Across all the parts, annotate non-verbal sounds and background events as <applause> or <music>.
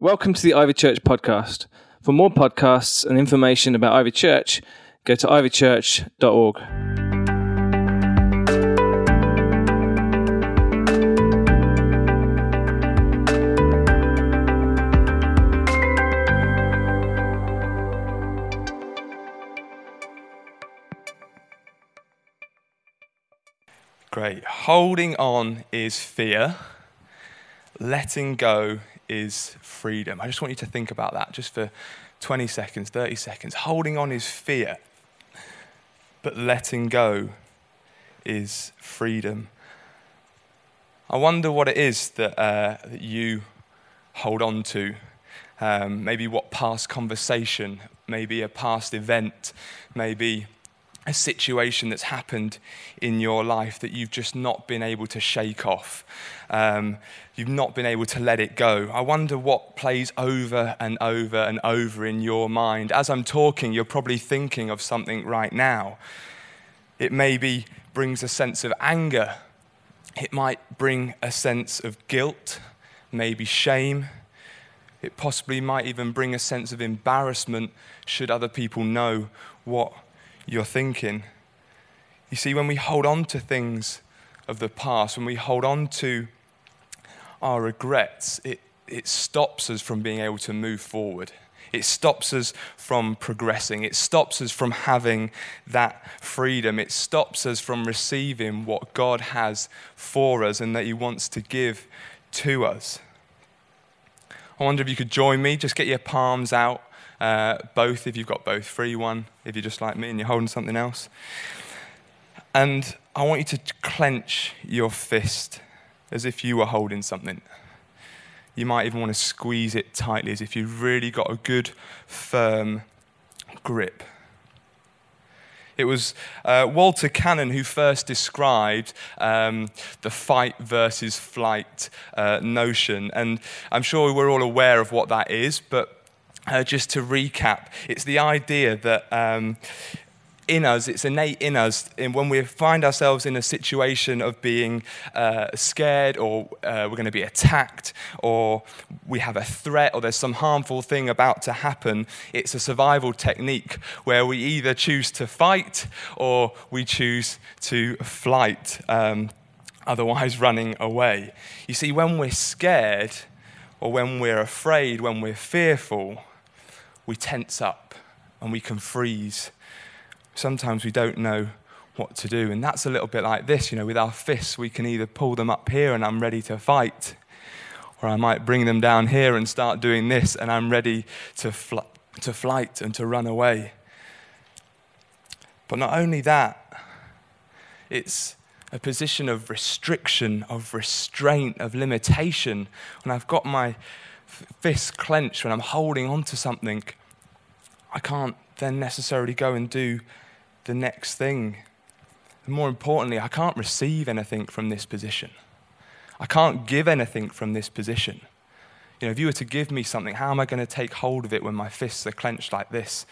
Welcome to the Ivy Church podcast. For more podcasts and information about Ivy Church, go to ivychurch.org. Great. Holding on is fear. Letting go is freedom. I just want you to think about that just for 20 seconds, 30 seconds. Holding on is fear, but letting go is freedom. I wonder what it is that, uh, that you hold on to. Um, maybe what past conversation, maybe a past event, maybe a situation that's happened in your life that you've just not been able to shake off. Um, you've not been able to let it go. I wonder what plays over and over and over in your mind. As I'm talking, you're probably thinking of something right now. It maybe brings a sense of anger, it might bring a sense of guilt, maybe shame. It possibly might even bring a sense of embarrassment should other people know what you're thinking. You see, when we hold on to things of the past, when we hold on to our regrets, it, it stops us from being able to move forward. It stops us from progressing. It stops us from having that freedom. It stops us from receiving what God has for us and that He wants to give to us. I wonder if you could join me. Just get your palms out uh, both if you've got both. Free one if you're just like me and you're holding something else. And I want you to clench your fist as if you were holding something. You might even want to squeeze it tightly as if you've really got a good, firm grip. It was uh, Walter Cannon who first described um, the fight versus flight uh, notion. And I'm sure we're all aware of what that is, but uh, just to recap, it's the idea that um, in us, it's innate in us, in when we find ourselves in a situation of being uh, scared or uh, we're going to be attacked or we have a threat or there's some harmful thing about to happen, it's a survival technique where we either choose to fight or we choose to flight, um, otherwise running away. You see, when we're scared or when we're afraid, when we're fearful, we tense up and we can freeze. Sometimes we don't know what to do. And that's a little bit like this, you know, with our fists, we can either pull them up here and I'm ready to fight, or I might bring them down here and start doing this and I'm ready to, fl- to flight and to run away. But not only that, it's a position of restriction, of restraint, of limitation. When I've got my fist clenched, when I'm holding on to something, I can't then necessarily go and do the next thing. And more importantly, I can't receive anything from this position. I can't give anything from this position. You know, if you were to give me something, how am I going to take hold of it when my fists are clenched like this?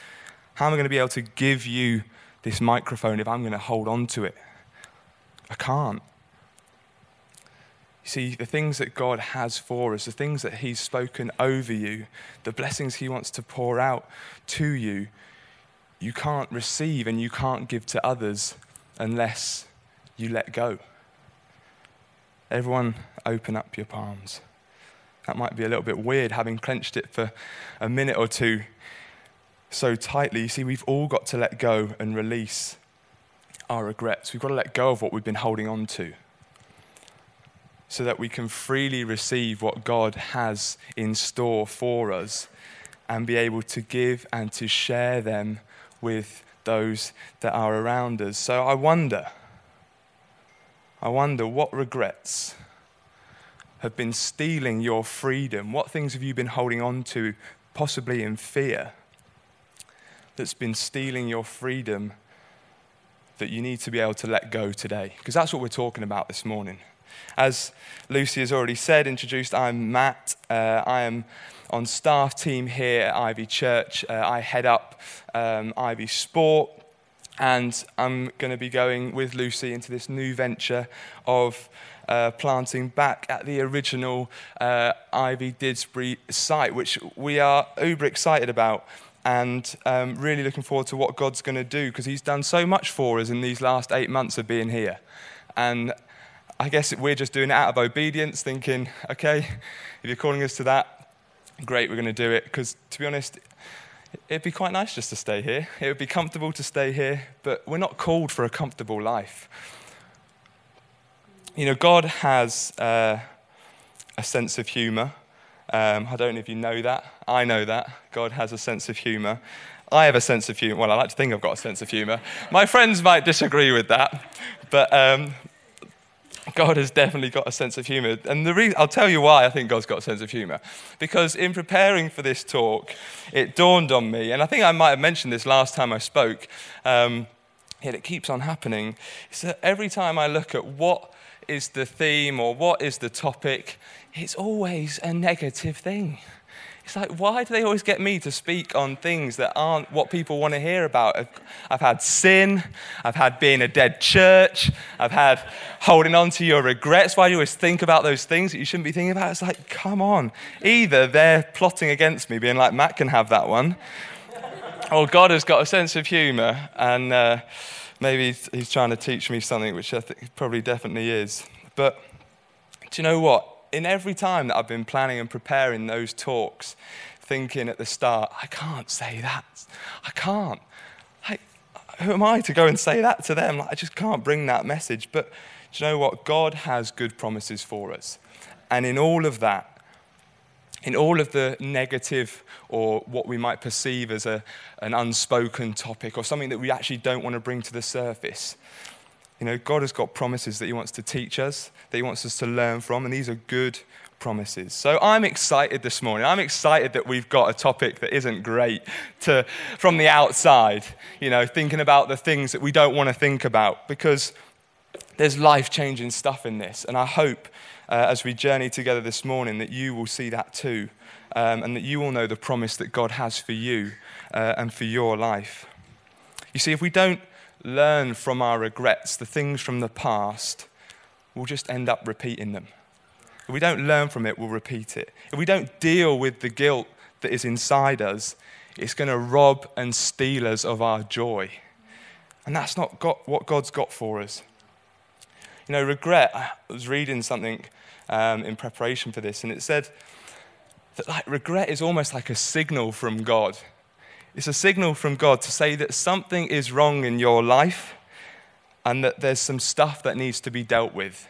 How am I going to be able to give you this microphone if I'm going to hold on to it? I can't. You see, the things that God has for us, the things that He's spoken over you, the blessings He wants to pour out to you, you can't receive and you can't give to others unless you let go. Everyone, open up your palms. That might be a little bit weird having clenched it for a minute or two so tightly. You see, we've all got to let go and release our regrets. We've got to let go of what we've been holding on to so that we can freely receive what God has in store for us and be able to give and to share them with those that are around us. So I wonder, I wonder what regrets have been stealing your freedom? What things have you been holding on to, possibly in fear, that's been stealing your freedom that you need to be able to let go today? Because that's what we're talking about this morning. As Lucy has already said, introduced, I'm Matt. Uh, I am on staff team here at Ivy Church. Uh, I head up um, Ivy Sport, and I'm going to be going with Lucy into this new venture of uh, planting back at the original uh, Ivy Didsbury site, which we are uber excited about and um, really looking forward to what God's going to do because He's done so much for us in these last eight months of being here. And I guess we're just doing it out of obedience, thinking, okay, if you're calling us to that, great, we're going to do it. Because to be honest, it'd be quite nice just to stay here. It would be comfortable to stay here, but we're not called for a comfortable life. You know, God has uh, a sense of humor. Um, I don't know if you know that. I know that. God has a sense of humor. I have a sense of humor. Well, I like to think I've got a sense of humor. My friends might disagree with that, but um, God has definitely got a sense of humor. And the reason, I'll tell you why I think God's got a sense of humor. Because in preparing for this talk, it dawned on me, and I think I might have mentioned this last time I spoke, um, yet it keeps on happening. Is that every time I look at what is the theme or what is the topic, it's always a negative thing. It's like, why do they always get me to speak on things that aren't what people want to hear about? I've, I've, had sin, I've had being a dead church, I've had holding on to your regrets. Why do you always think about those things that you shouldn't be thinking about? It's like, come on. Either they're plotting against me, being like, Matt can have that one, or God has got a sense of humor and uh, maybe he's, he's trying to teach me something, which I think probably definitely is. But do you know what? In every time that I've been planning and preparing those talks, thinking at the start, I can't say that. I can't. I, who am I to go and say that to them? Like, I just can't bring that message. But do you know what? God has good promises for us. And in all of that, in all of the negative or what we might perceive as a, an unspoken topic or something that we actually don't want to bring to the surface, you know, God has got promises that He wants to teach us, that He wants us to learn from, and these are good promises. So I'm excited this morning. I'm excited that we've got a topic that isn't great to, from the outside, you know, thinking about the things that we don't want to think about, because there's life changing stuff in this. And I hope uh, as we journey together this morning that you will see that too, um, and that you will know the promise that God has for you uh, and for your life. You see, if we don't learn from our regrets, the things from the past, we'll just end up repeating them. If we don't learn from it, we'll repeat it. If we don't deal with the guilt that is inside us, it's going to rob and steal us of our joy. And that's not got, what God's got for us. You know, regret, I was reading something um, in preparation for this, and it said that like, regret is almost like a signal from God. It's a signal from God to say that something is wrong in your life and that there's some stuff that needs to be dealt with.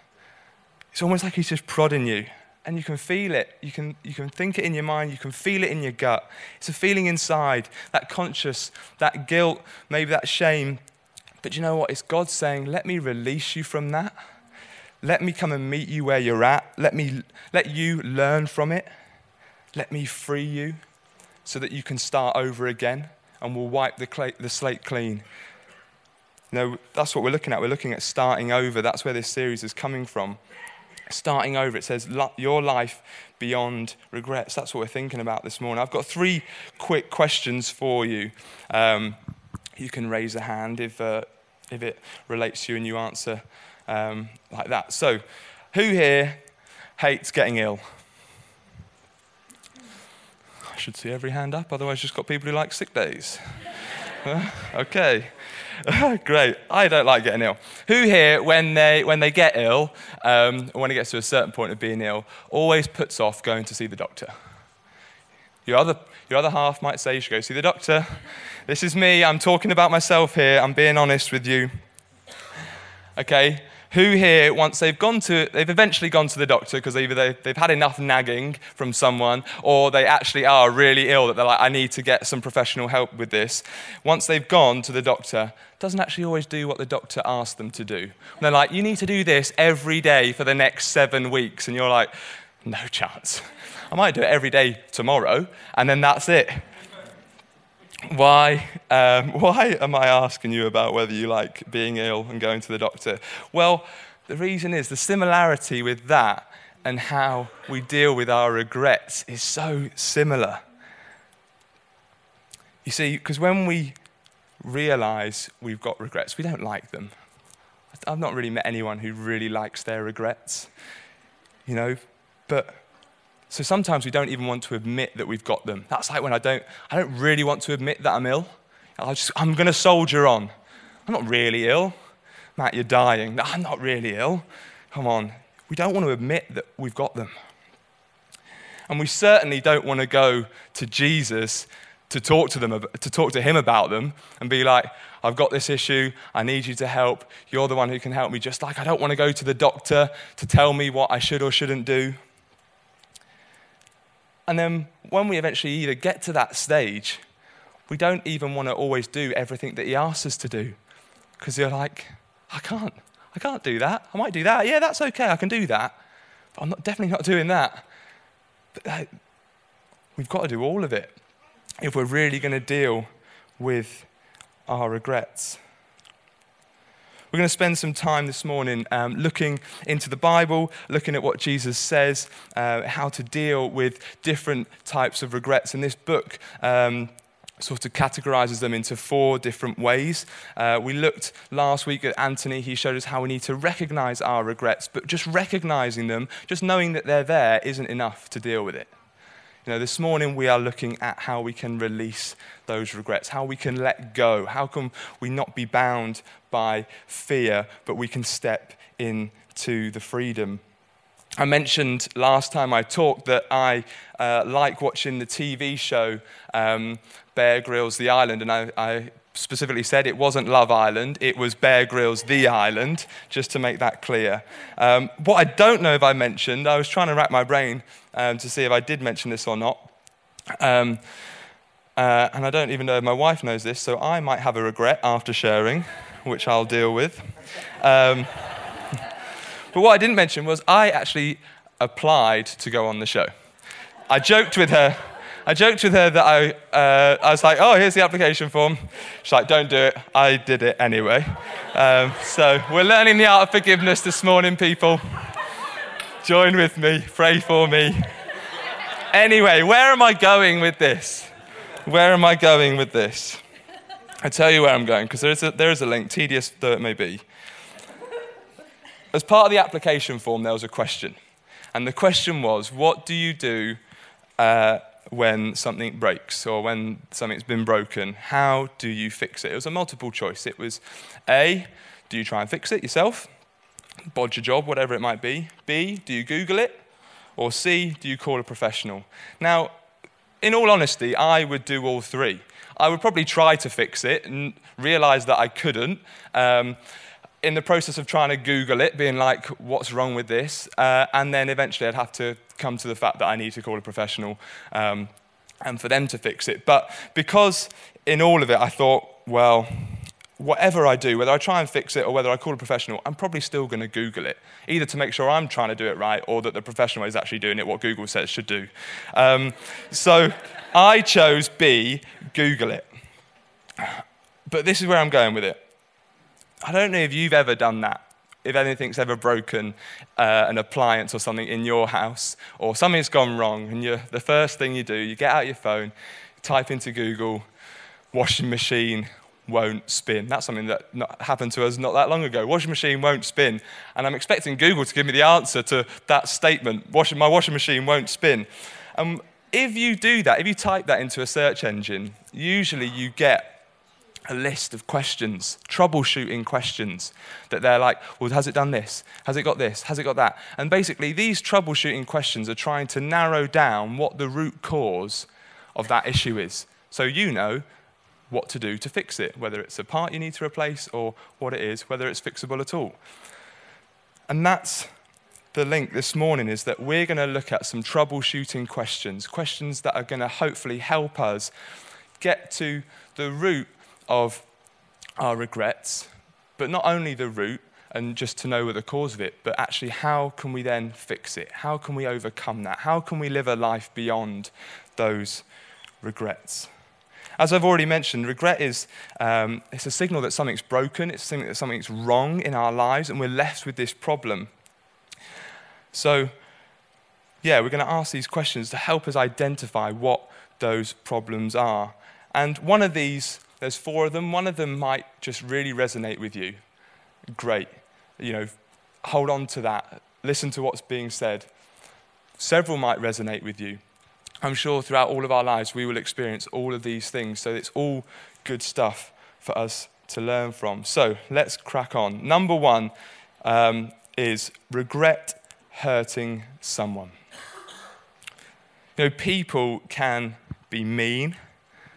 It's almost like He's just prodding you. And you can feel it. You can, you can think it in your mind. You can feel it in your gut. It's a feeling inside, that conscious, that guilt, maybe that shame. But you know what? It's God saying, let me release you from that. Let me come and meet you where you're at. Let, me, let you learn from it. Let me free you so that you can start over again and we'll wipe the, the slate clean. No, that's what we're looking at. We're looking at starting over. That's where this series is coming from. Starting over, it says your life beyond regrets. That's what we're thinking about this morning. I've got three quick questions for you. Um, you can raise a hand if, uh, if it relates to you and you answer um, like that. So, who here hates getting ill? Should see every hand up, otherwise, just got people who like sick days. <laughs> okay. <laughs> Great. I don't like getting ill. Who here, when they, when they get ill, um, when it gets to a certain point of being ill, always puts off going to see the doctor? Your other, your other half might say you should go see the doctor. This is me. I'm talking about myself here. I'm being honest with you. Okay? Who here, once they've gone to, they've eventually gone to the doctor because either they, they've had enough nagging from someone or they actually are really ill that they're like, I need to get some professional help with this. Once they've gone to the doctor, doesn't actually always do what the doctor asked them to do. And they're like, you need to do this every day for the next seven weeks. And you're like, no chance. I might do it every day tomorrow, and then that's it. Why, um, <laughs> why am I asking you about whether you like being ill and going to the doctor? Well, the reason is the similarity with that and how we deal with our regrets is so similar. You see, because when we realize we've got regrets, we don't like them. I've not really met anyone who really likes their regrets, you know, but so sometimes we don't even want to admit that we've got them. That's like when I don't, I don't really want to admit that I'm ill. i just, I'm going to soldier on. I'm not really ill. Matt, you're dying. No, I'm not really ill. Come on. We don't want to admit that we've got them. And we certainly don't want to go to Jesus to talk to them, to talk to him about them and be like, I've got this issue. I need you to help. You're the one who can help me. Just like I don't want to go to the doctor to tell me what I should or shouldn't do. And then when we eventually either get to that stage, we don't even want to always do everything that he asks us to do. Because you're like, I can't. I can't do that. I might do that. Yeah, that's okay. I can do that. But I'm not, definitely not doing that. But, uh, we've got to do all of it if we're really going to deal with our regrets. We're going to spend some time this morning um, looking into the Bible, looking at what Jesus says, uh, how to deal with different types of regrets. And this book um, sort of categorizes them into four different ways. Uh, we looked last week at Anthony. He showed us how we need to recognize our regrets, but just recognizing them, just knowing that they're there, isn't enough to deal with it. You know, this morning we are looking at how we can release those regrets, how we can let go, how can we not be bound by fear, but we can step into the freedom. I mentioned last time I talked that I uh, like watching the TV show um, Bear Grylls The Island, and I, I specifically said it wasn't Love Island, it was Bear Grylls The Island, just to make that clear. Um, what I don't know if I mentioned, I was trying to rack my brain um, to see if I did mention this or not. Um, uh, and I don't even know if my wife knows this, so I might have a regret after sharing, which I'll deal with. Um, but what I didn't mention was I actually applied to go on the show. I joked with her. I joked with her that I, uh, I was like, oh, here's the application form. She's like, don't do it. I did it anyway. Um, so we're learning the art of forgiveness this morning, people. Join with me, pray for me. Anyway, where am I going with this? Where am I going with this? I tell you where I'm going because there, is a, there is a link, tedious though it may be. As part of the application form, there was a question. And the question was, what do you do uh, when something breaks or when something's been broken? How do you fix it? It was a multiple choice. It was A, do you try and fix it yourself? bodge a job, whatever it might be? B, do you Google it? Or C, do you call a professional? Now, in all honesty, I would do all three. I would probably try to fix it and realize that I couldn't. Um, in the process of trying to Google it, being like, what's wrong with this? Uh, and then eventually I'd have to come to the fact that I need to call a professional um, and for them to fix it. But because in all of it, I thought, well, whatever I do, whether I try and fix it or whether I call a professional, I'm probably still going to Google it, either to make sure I'm trying to do it right or that the professional is actually doing it what Google says should do. Um, so I chose B, Google it. But this is where I'm going with it. I don't know if you've ever done that. If anything's ever broken, uh, an appliance or something in your house, or something's gone wrong, and you the first thing you do, you get out your phone, type into Google, washing machine, won't spin. That's something that not, happened to us not that long ago. Washing machine won't spin. And I'm expecting Google to give me the answer to that statement washing, my washing machine won't spin. If you do that, if you type that into a search engine, usually you get a list of questions, troubleshooting questions, that they're like, well, has it done this? Has it got this? Has it got that? And basically, these troubleshooting questions are trying to narrow down what the root cause of that issue is. So you know what to do to fix it, whether it's a part you need to replace or what it is, whether it's fixable at all. And that's the link this morning is that we're going to look at some troubleshooting questions, questions that are going to hopefully help us get to the root of our regrets, but not only the root and just to know what the cause of it, but actually how can we then fix it? How can we overcome that? How can we live a life beyond those regrets? As I've already mentioned, regret is um, it's a signal that something's broken, it's a signal that something's wrong in our lives, and we're left with this problem. So, yeah, we're going to ask these questions to help us identify what those problems are. And one of these, there's four of them, one of them might just really resonate with you. Great. you know, hold on to that. Listen to what's being said. Several might resonate with you. I'm sure throughout all of our lives we will experience all of these things. So it's all good stuff for us to learn from. So let's crack on. Number one um, is regret hurting someone. You know, people can be mean,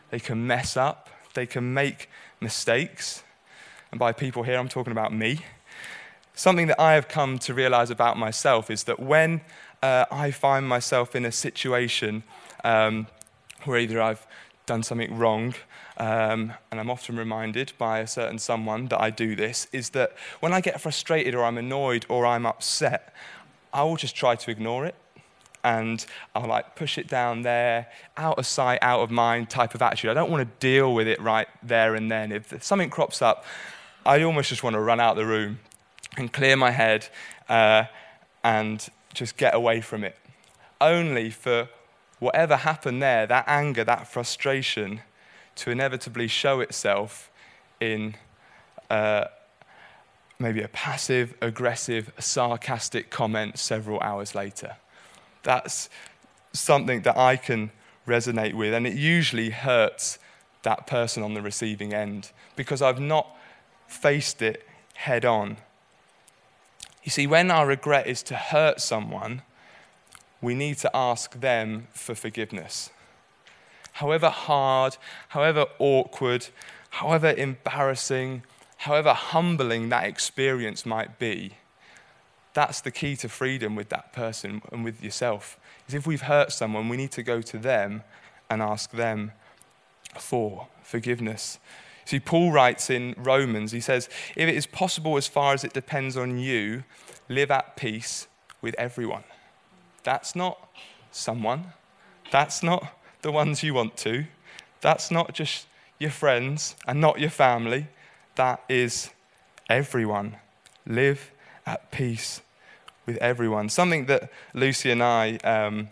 they can mess up, they can make mistakes. And by people here, I'm talking about me. Something that I have come to realize about myself is that when uh, I find myself in a situation um, where either I've done something wrong, um, and I'm often reminded by a certain someone that I do this, is that when I get frustrated or I'm annoyed or I'm upset, I will just try to ignore it and I'll like push it down there, out of sight, out of mind type of attitude. I don't want to deal with it right there and then. If something crops up, I almost just want to run out the room and clear my head uh, and just get away from it. Only for whatever happened there, that anger, that frustration, to inevitably show itself in uh, maybe a passive, aggressive, sarcastic comment several hours later. That's something that I can resonate with, and it usually hurts that person on the receiving end because I've not faced it head on. You see, when our regret is to hurt someone, we need to ask them for forgiveness. However hard, however awkward, however embarrassing, however humbling that experience might be, that's the key to freedom with that person and with yourself. Is if we've hurt someone, we need to go to them and ask them for forgiveness. See, Paul writes in Romans, he says, If it is possible, as far as it depends on you, live at peace with everyone. That's not someone. That's not the ones you want to. That's not just your friends and not your family. That is everyone. Live at peace with everyone. Something that Lucy and I um,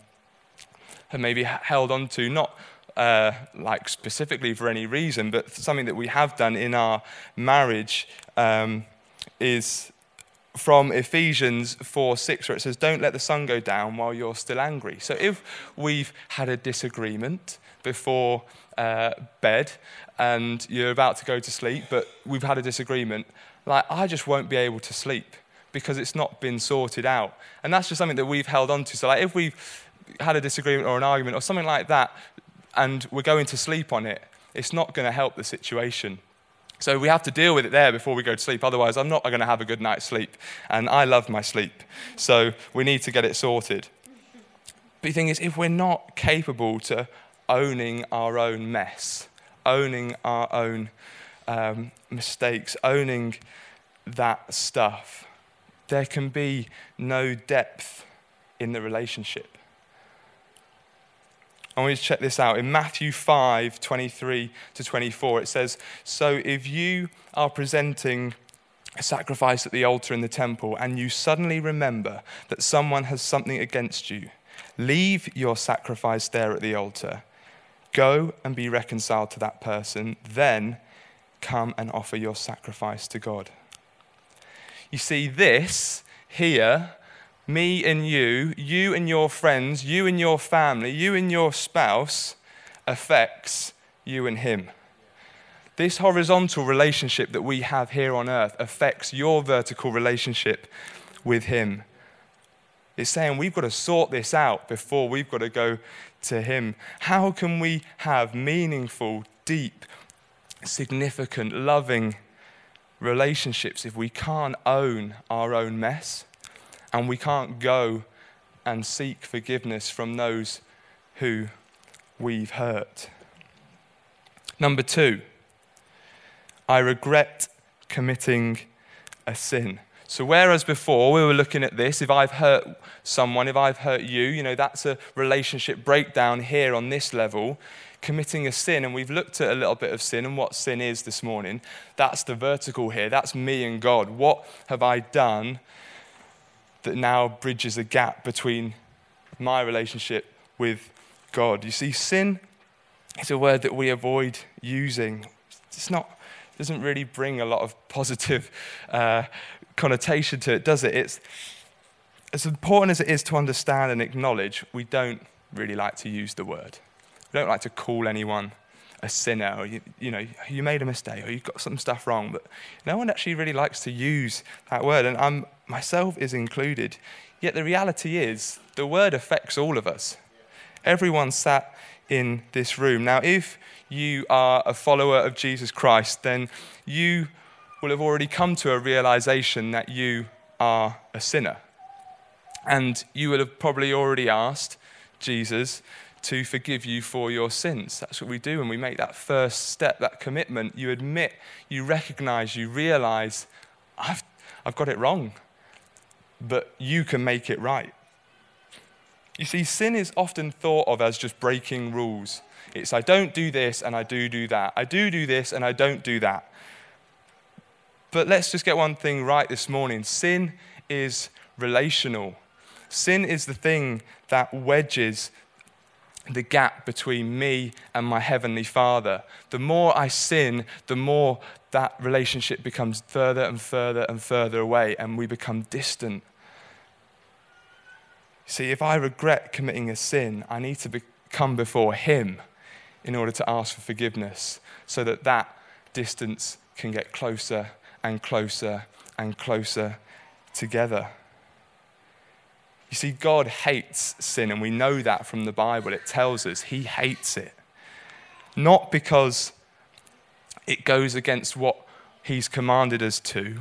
have maybe held on to, not uh, like specifically for any reason, but something that we have done in our marriage um, is from Ephesians 4 6, where it says, Don't let the sun go down while you're still angry. So if we've had a disagreement before uh, bed and you're about to go to sleep, but we've had a disagreement, like I just won't be able to sleep because it's not been sorted out. And that's just something that we've held on to. So, like, if we've had a disagreement or an argument or something like that, and we're going to sleep on it, it's not going to help the situation. So we have to deal with it there before we go to sleep. Otherwise, I'm not going to have a good night's sleep. And I love my sleep. So we need to get it sorted. But the thing is, if we're not capable to owning our own mess, owning our own um, mistakes, owning that stuff, there can be no depth in the relationship. I want you to check this out. In Matthew 5 23 to 24, it says, So if you are presenting a sacrifice at the altar in the temple and you suddenly remember that someone has something against you, leave your sacrifice there at the altar. Go and be reconciled to that person. Then come and offer your sacrifice to God. You see, this here, me and you, you and your friends, you and your family, you and your spouse, affects you and him. This horizontal relationship that we have here on earth affects your vertical relationship with him. It's saying we've got to sort this out before we've got to go to him. How can we have meaningful, deep, significant, loving relationships if we can't own our own mess and we can't go and seek forgiveness from those who we've hurt. Number two, I regret committing a sin. So, whereas before we were looking at this, if I've hurt someone, if I've hurt you, you know, that's a relationship breakdown here on this level committing a sin, and we've looked at a little bit of sin and what sin is this morning. That's the vertical here. That's me and God. What have I done that now bridges a gap between my relationship with God? You see, sin is a word that we avoid using. It's not, doesn't really bring a lot of positive uh, connotation to it, does it? It's as important as it is to understand and acknowledge, we don't really like to use the word. We don't like to call anyone a sinner or you, you know you made a mistake or you got some stuff wrong but no one actually really likes to use that word and I'm myself is included. Yet the reality is the word affects all of us. Everyone sat in this room. Now if you are a follower of Jesus Christ then you will have already come to a realization that you are a sinner. And you will have probably already asked Jesus to forgive you for your sins. That's what we do when we make that first step, that commitment. You admit, you recognize, you realize, I've, I've got it wrong, but you can make it right. You see, sin is often thought of as just breaking rules. It's I don't do this and I do do that. I do do this and I don't do that. But let's just get one thing right this morning sin is relational. Sin is the thing that wedges the gap between me and my heavenly Father. The more I sin, the more that relationship becomes further and further and further away, and we become distant. See, if I regret committing a sin, I need to be, come before Him in order to ask for forgiveness so that that distance can get closer and closer and closer together. You see, God hates sin, and we know that from the Bible. It tells us He hates it. Not because it goes against what He's commanded us to,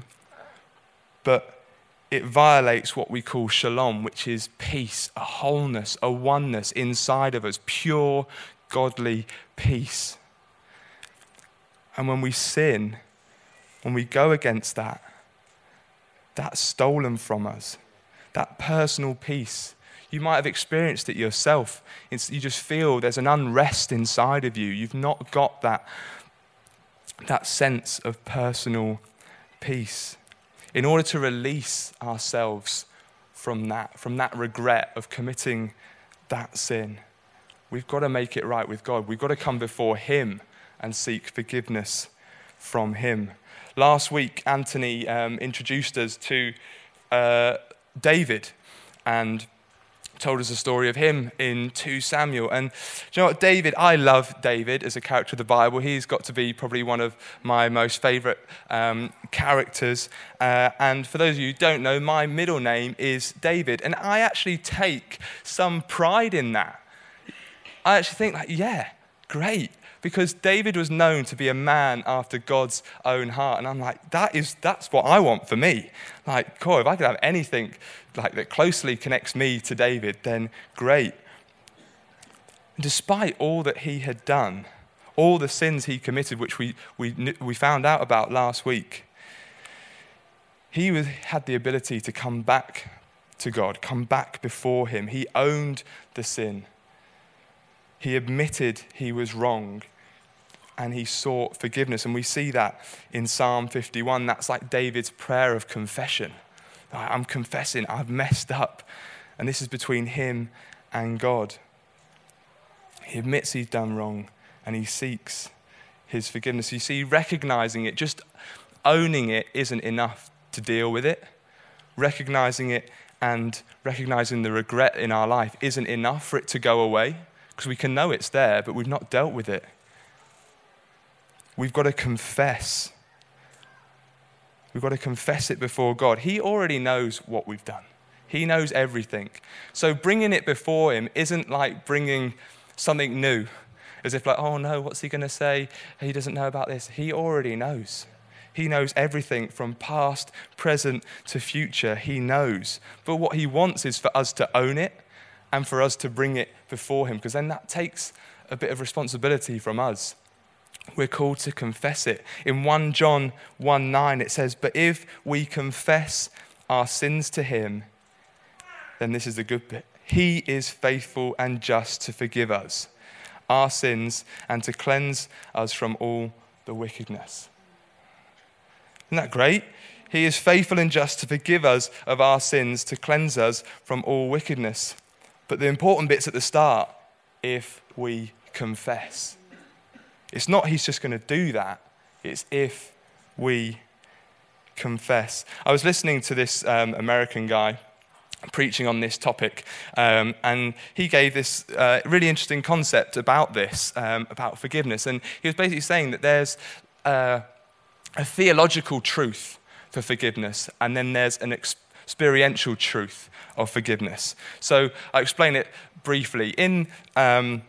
but it violates what we call shalom, which is peace, a wholeness, a oneness inside of us, pure, godly peace. And when we sin, when we go against that, that's stolen from us that personal peace. You might have experienced it yourself. It's, you just feel there's an unrest inside of you. You've not got that, that sense of personal peace. In order to release ourselves from that, from that regret of committing that sin, we've got to make it right with God. We've got to come before Him and seek forgiveness from Him. Last week, Anthony um, introduced us to uh, David and told us a story of him in 2 Samuel. And you know what, David, I love David as a character of the Bible. He's got to be probably one of my most favorite um, characters. Uh, and for those of you who don't know, my middle name is David. And I actually take some pride in that. I actually think, like, yeah, great because David was known to be a man after God's own heart. And I'm like, that is, that's what I want for me. Like, cool, if I could have anything like that closely connects me to David, then great. Despite all that he had done, all the sins he committed, which we, we, we found out about last week, he was, had the ability to come back to God, come back before him. He owned the sin. He admitted he was wrong and he sought forgiveness. And we see that in Psalm 51. That's like David's prayer of confession. I'm confessing, I've messed up. And this is between him and God. He admits he's done wrong and he seeks his forgiveness. You see, recognizing it, just owning it, isn't enough to deal with it. Recognizing it and recognizing the regret in our life isn't enough for it to go away because we can know it's there, but we've not dealt with it. We've got to confess. We've got to confess it before God. He already knows what we've done, He knows everything. So bringing it before Him isn't like bringing something new, as if, like, oh no, what's He going to say? He doesn't know about this. He already knows. He knows everything from past, present to future. He knows. But what He wants is for us to own it and for us to bring it before Him, because then that takes a bit of responsibility from us. We're called to confess it. In 1 John 1 9, it says, But if we confess our sins to Him, then this is the good bit. He is faithful and just to forgive us our sins and to cleanse us from all the wickedness. Isn't that great? He is faithful and just to forgive us of our sins, to cleanse us from all wickedness. But the important bit's at the start if we confess. It's not he's just going to do that, it's if we confess. I was listening to this um, American guy preaching on this topic, um, and he gave this uh, really interesting concept about this, um, about forgiveness. And he was basically saying that there's uh, a theological truth for forgiveness, and then there's an experiential truth of forgiveness. So I'll explain it briefly. In, um,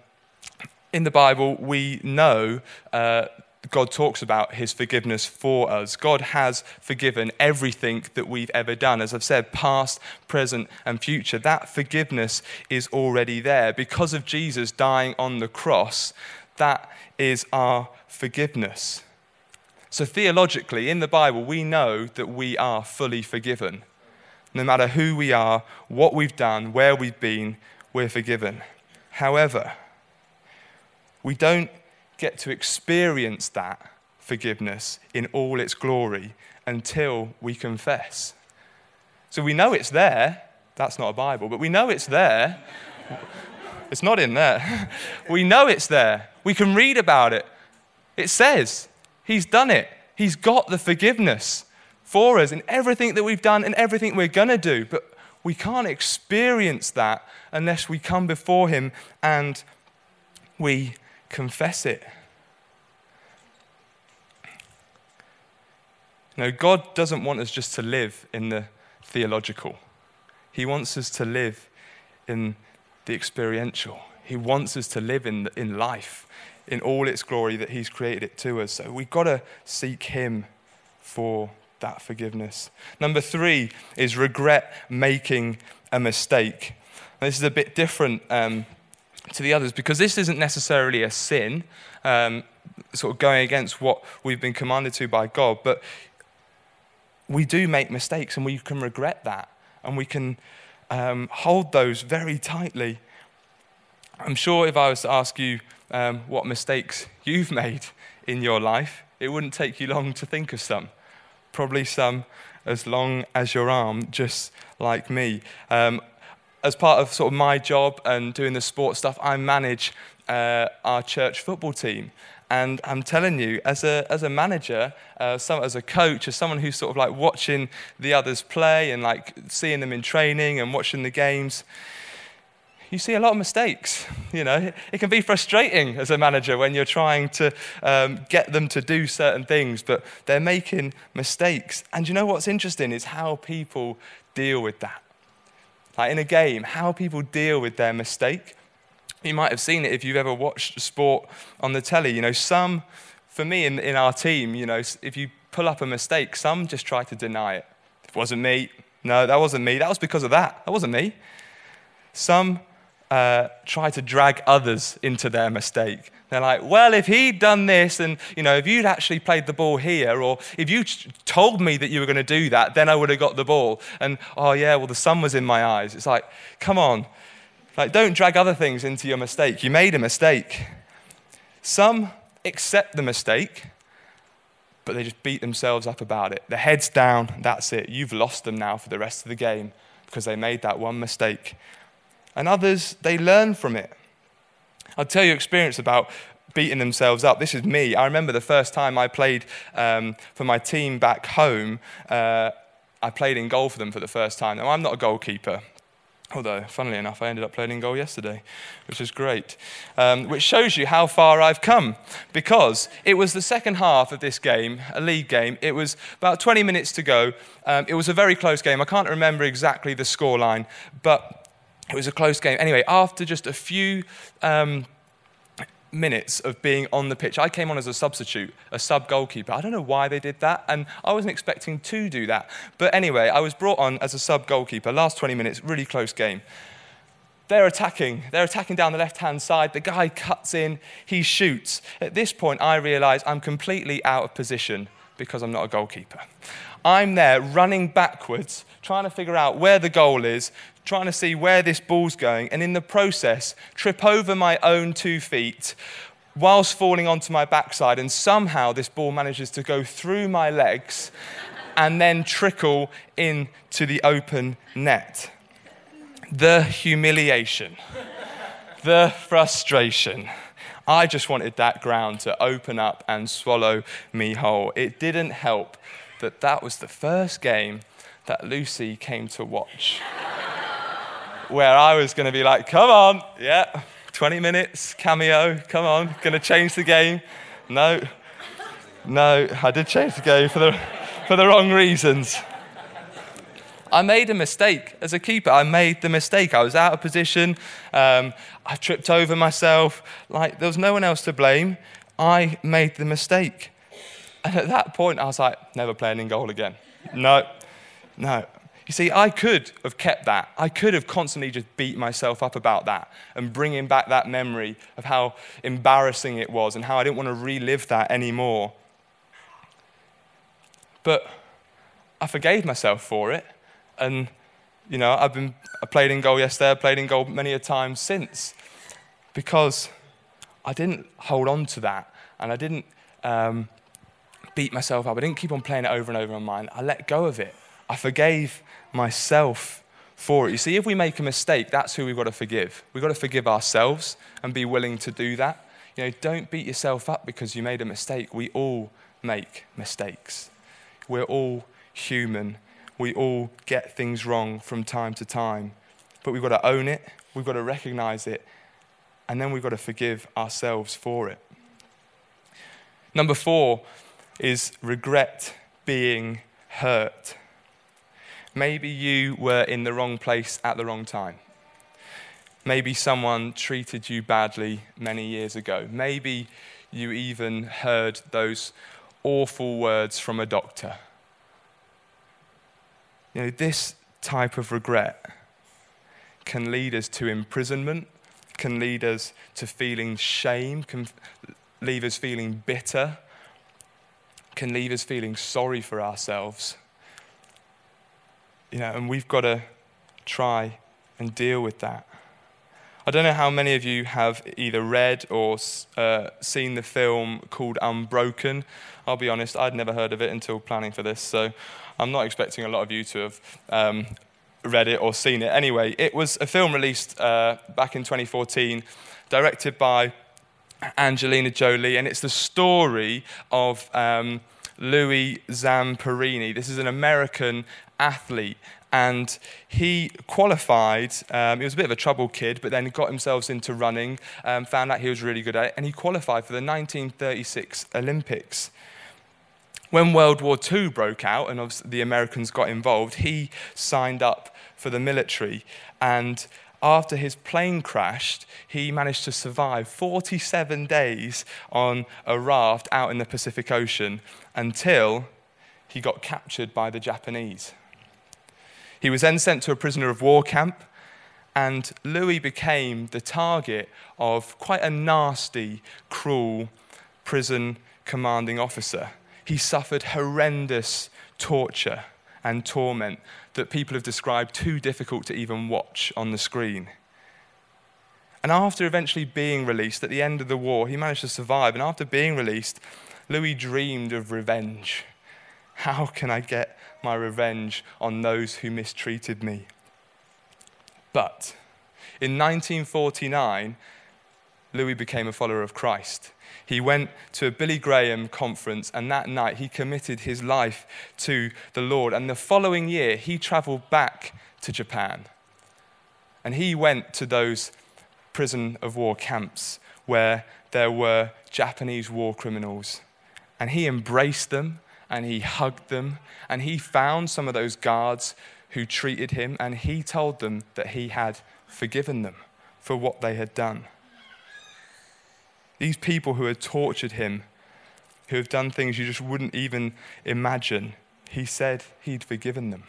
in the Bible, we know uh, God talks about his forgiveness for us. God has forgiven everything that we've ever done. As I've said, past, present, and future. That forgiveness is already there. Because of Jesus dying on the cross, that is our forgiveness. So, theologically, in the Bible, we know that we are fully forgiven. No matter who we are, what we've done, where we've been, we're forgiven. However, we don't get to experience that forgiveness in all its glory until we confess. So we know it's there. That's not a Bible, but we know it's there. It's not in there. <laughs> We know it's there. We can read about it. It says He's done it. He's got the forgiveness for us in everything that we've done and everything we're going to do. But we can't experience that unless we come before Him and we confess it. No, God doesn't want us just to live in the theological, He wants us to live in the experiential. He wants us to live in, in life, in all its glory that He's created it to us. So we've got to seek Him for that forgiveness. Number three is regret making a mistake. This is a bit different um, to the others because this isn't necessarily a sin, um, sort of going against what we've been commanded to by God, but we do make mistakes and we can regret that and we can um, hold those very tightly. I'm sure if I was to ask you um, what mistakes you've <laughs> made in your life, it wouldn't take you long to think of some. Probably some as long as your arm, just like me. Um, as part of sort of my job and doing the sports stuff, I manage uh, our church football team. And I'm telling you, as a, as a manager, uh, some, as a coach, as someone who's sort of like watching the others play and like seeing them in training and watching the games, you see a lot of mistakes. You know, it can be frustrating as a manager when you're trying to um, get them to do certain things, but they're making mistakes. And you know what's interesting is how people deal with that. Like in a game, how people deal with their mistake. You might have seen it if you've ever watched sport on the telly. You know, some, for me in, in our team, you know, if you pull up a mistake, some just try to deny it. It wasn't me. No, that wasn't me. That was because of that. That wasn't me. Some uh, try to drag others into their mistake. They're like, well, if he'd done this, and you know, if you'd actually played the ball here, or if you told me that you were going to do that, then I would have got the ball. And oh yeah, well, the sun was in my eyes. It's like, come on, like don't drag other things into your mistake. You made a mistake. Some accept the mistake, but they just beat themselves up about it. Their heads down. That's it. You've lost them now for the rest of the game because they made that one mistake and others, they learn from it. I'll tell you experience about beating themselves up. This is me. I remember the first time I played um, for my team back home. Uh, I played in goal for them for the first time. Now, I'm not a goalkeeper, although, funnily enough, I ended up playing in goal yesterday, which is great. Um, which shows you how far I've come, because it was the second half of this game, a league game. It was about 20 minutes to go. Um, it was a very close game. I can't remember exactly the scoreline, but it was a close game. Anyway, after just a few um, minutes of being on the pitch, I came on as a substitute, a sub goalkeeper. I don't know why they did that, and I wasn't expecting to do that. But anyway, I was brought on as a sub goalkeeper. Last 20 minutes, really close game. They're attacking. They're attacking down the left hand side. The guy cuts in, he shoots. At this point, I realize I'm completely out of position because I'm not a goalkeeper. I'm there running backwards, trying to figure out where the goal is, trying to see where this ball's going, and in the process, trip over my own two feet whilst falling onto my backside, and somehow this ball manages to go through my legs and then trickle into the open net. The humiliation, the frustration. I just wanted that ground to open up and swallow me whole. It didn't help that that was the first game that Lucy came to watch. Where I was going to be like, come on, yeah, 20 minutes, cameo, come on, going to change the game. No, no, I did change the game for the, for the wrong reasons. I made a mistake as a keeper. I made the mistake. I was out of position. Um, I tripped over myself. Like, there was no one else to blame. I made the mistake. And at that point, I was like, never playing in goal again. No, no. You see, I could have kept that. I could have constantly just beat myself up about that and bringing back that memory of how embarrassing it was and how I didn't want to relive that anymore. But I forgave myself for it. And, you know, I've been, I played in goal yesterday, I played in goal many a time since because I didn't hold on to that and I didn't um, beat myself up. I didn't keep on playing it over and over in my mind. I let go of it. I forgave myself for it. You see, if we make a mistake, that's who we've got to forgive. We've got to forgive ourselves and be willing to do that. You know, don't beat yourself up because you made a mistake. We all make mistakes. We're all human. We all get things wrong from time to time. But we've got to own it, we've got to recognize it, and then we've got to forgive ourselves for it. Number four is regret being hurt. Maybe you were in the wrong place at the wrong time. Maybe someone treated you badly many years ago. Maybe you even heard those awful words from a doctor. You know, this type of regret can lead us to imprisonment, can lead us to feeling shame, can leave us feeling bitter, can leave us feeling sorry for ourselves. You know, and we've got to try and deal with that. I don't know how many of you have either read or uh, seen the film called Unbroken. I'll be honest, I'd never heard of it until planning for this, so I'm not expecting a lot of you to have um, read it or seen it. Anyway, it was a film released uh, back in 2014, directed by Angelina Jolie, and it's the story of um, Louis Zamperini. This is an American athlete and he qualified. Um, he was a bit of a troubled kid, but then he got himself into running, um, found out he was really good at it, and he qualified for the 1936 Olympics. When World War II broke out and the Americans got involved, he signed up for the military. And after his plane crashed, he managed to survive 47 days on a raft out in the Pacific Ocean until he got captured by the Japanese. He was then sent to a prisoner of war camp, and Louis became the target of quite a nasty, cruel prison commanding officer. He suffered horrendous torture and torment that people have described too difficult to even watch on the screen. And after eventually being released at the end of the war, he managed to survive. And after being released, Louis dreamed of revenge. How can I get my revenge on those who mistreated me. But in 1949, Louis became a follower of Christ. He went to a Billy Graham conference, and that night he committed his life to the Lord. And the following year, he traveled back to Japan. And he went to those prison of war camps where there were Japanese war criminals. And he embraced them and he hugged them and he found some of those guards who treated him and he told them that he had forgiven them for what they had done. These people who had tortured him, who have done things you just wouldn't even imagine, he said he'd forgiven them.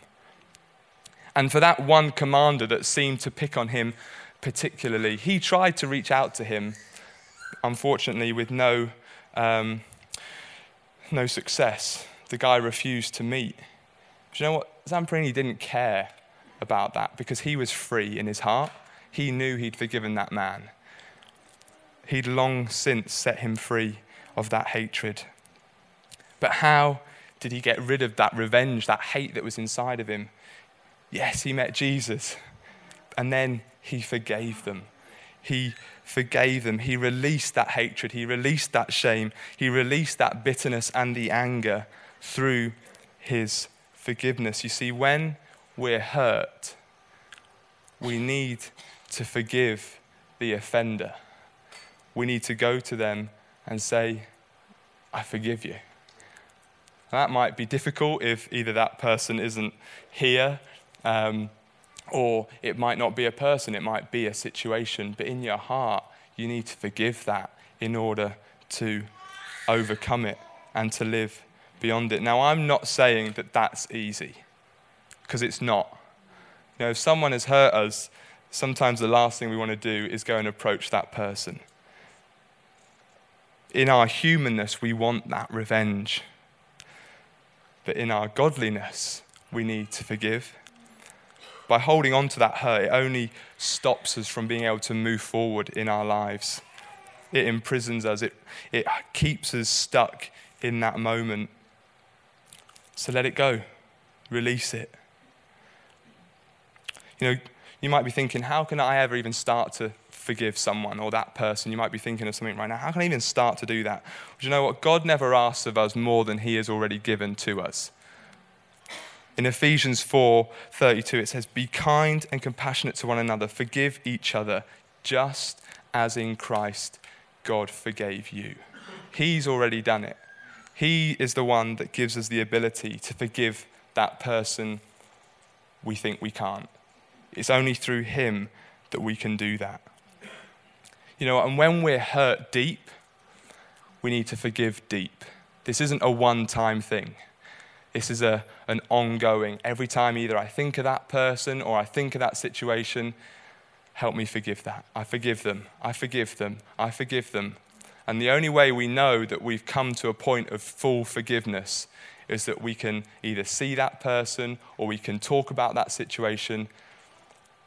And for that one commander that seemed to pick on him particularly, he tried to reach out to him, unfortunately, with no, um, no success the guy refused to meet. But you know what? Zamperini didn't care about that because he was free in his heart. He knew he'd forgiven that man. He'd long since set him free of that hatred. But how did he get rid of that revenge, that hate that was inside of him? Yes, he met Jesus. And then he forgave them. He forgave them. He released that hatred. He released that shame. He released that bitterness and the anger through his forgiveness. You see, when we're hurt, we need to forgive the offender. We need to go to them and say, I forgive you. That might be difficult if either that person isn't here um, or it might not be a person, it might be a situation. But in your heart, you need to forgive that in order to overcome it and to live beyond it. Now, I'm not saying that that's easy, because it's not. You know, if someone has hurt us, sometimes the last thing we want to do is go and approach that person. In our humanness, we want that revenge. But in our godliness, we need to forgive. By holding on to that hurt, it only stops us from being able to move forward in our lives. It imprisons us, it, it keeps us stuck in that moment. So let it go, release it. You know, you might be thinking, how can I ever even start to forgive someone or that person? You might be thinking of something right now. How can I even start to do that? But you know what? God never asks of us more than He has already given to us. In Ephesians 4:32 it says be kind and compassionate to one another forgive each other just as in Christ God forgave you. He's already done it. He is the one that gives us the ability to forgive that person we think we can't. It's only through Him that we can do that. You know, and when we're hurt deep, we need to forgive deep. This isn't a one time thing. This is a, an ongoing, every time either I think of that person or I think of that situation, help me forgive that. I forgive them. I forgive them. I forgive them. And the only way we know that we've come to a point of full forgiveness is that we can either see that person or we can talk about that situation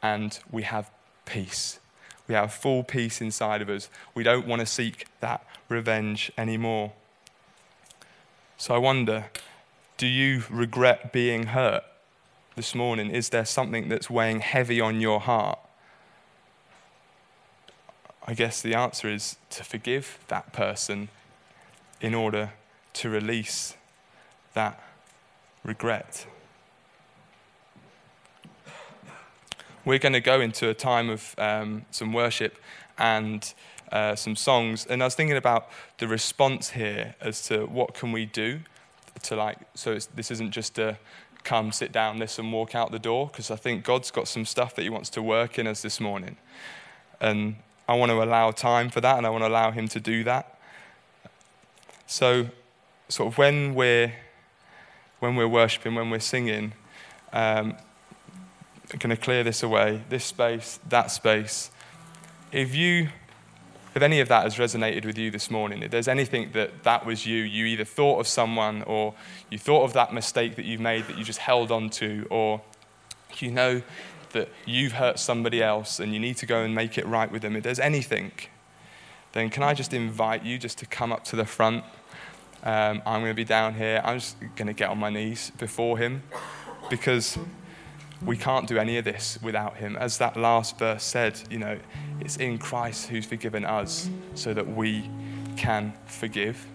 and we have peace. We have full peace inside of us. We don't want to seek that revenge anymore. So I wonder do you regret being hurt this morning? Is there something that's weighing heavy on your heart? I guess the answer is to forgive that person in order to release that regret. We're going to go into a time of um, some worship and uh, some songs. And I was thinking about the response here as to what can we do to like, so this isn't just a come, sit down, listen, walk out the door, because I think God's got some stuff that He wants to work in us this morning. And I want to allow time for that and I want to allow Him to do that. So, sort of when we're, when we're worshiping, when we're singing, um, going to clear this away, this space, that space. If you, if any of that has resonated with you this morning, if there's anything that that was you, you either thought of someone or you thought of that mistake that you've made that you just held on to, or you know that you've hurt somebody else and you need to go and make it right with them, if there's anything, then can I just invite you just to come up to the front? Um, I'm going to be down here. I'm just going to get on my knees before him because we can't do any of this without him. As that last verse said, you know, it's in Christ who's forgiven us so that we can forgive.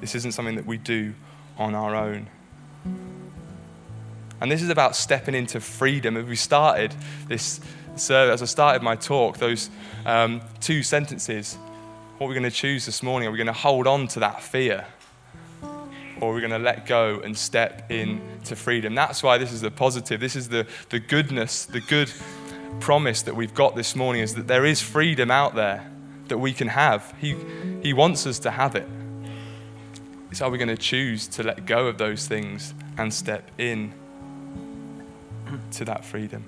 This isn't something that we do on our own. And this is about stepping into freedom. As we started this service, as I started my talk, those um, two sentences, what are we're going to choose this morning, are we going to hold on to that fear? Or we're going to let go and step into freedom. That's why this is the positive. This is the, the goodness, the good promise that we've got this morning is that there is freedom out there that we can have. He, he wants us to have it. It's are we going to choose to let go of those things and step in to that freedom?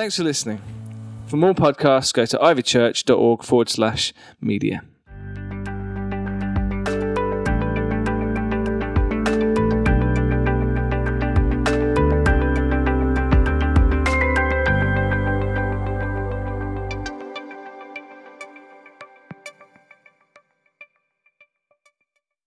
Thanks for listening. For more podcasts, go to ivychurch.org forward slash media.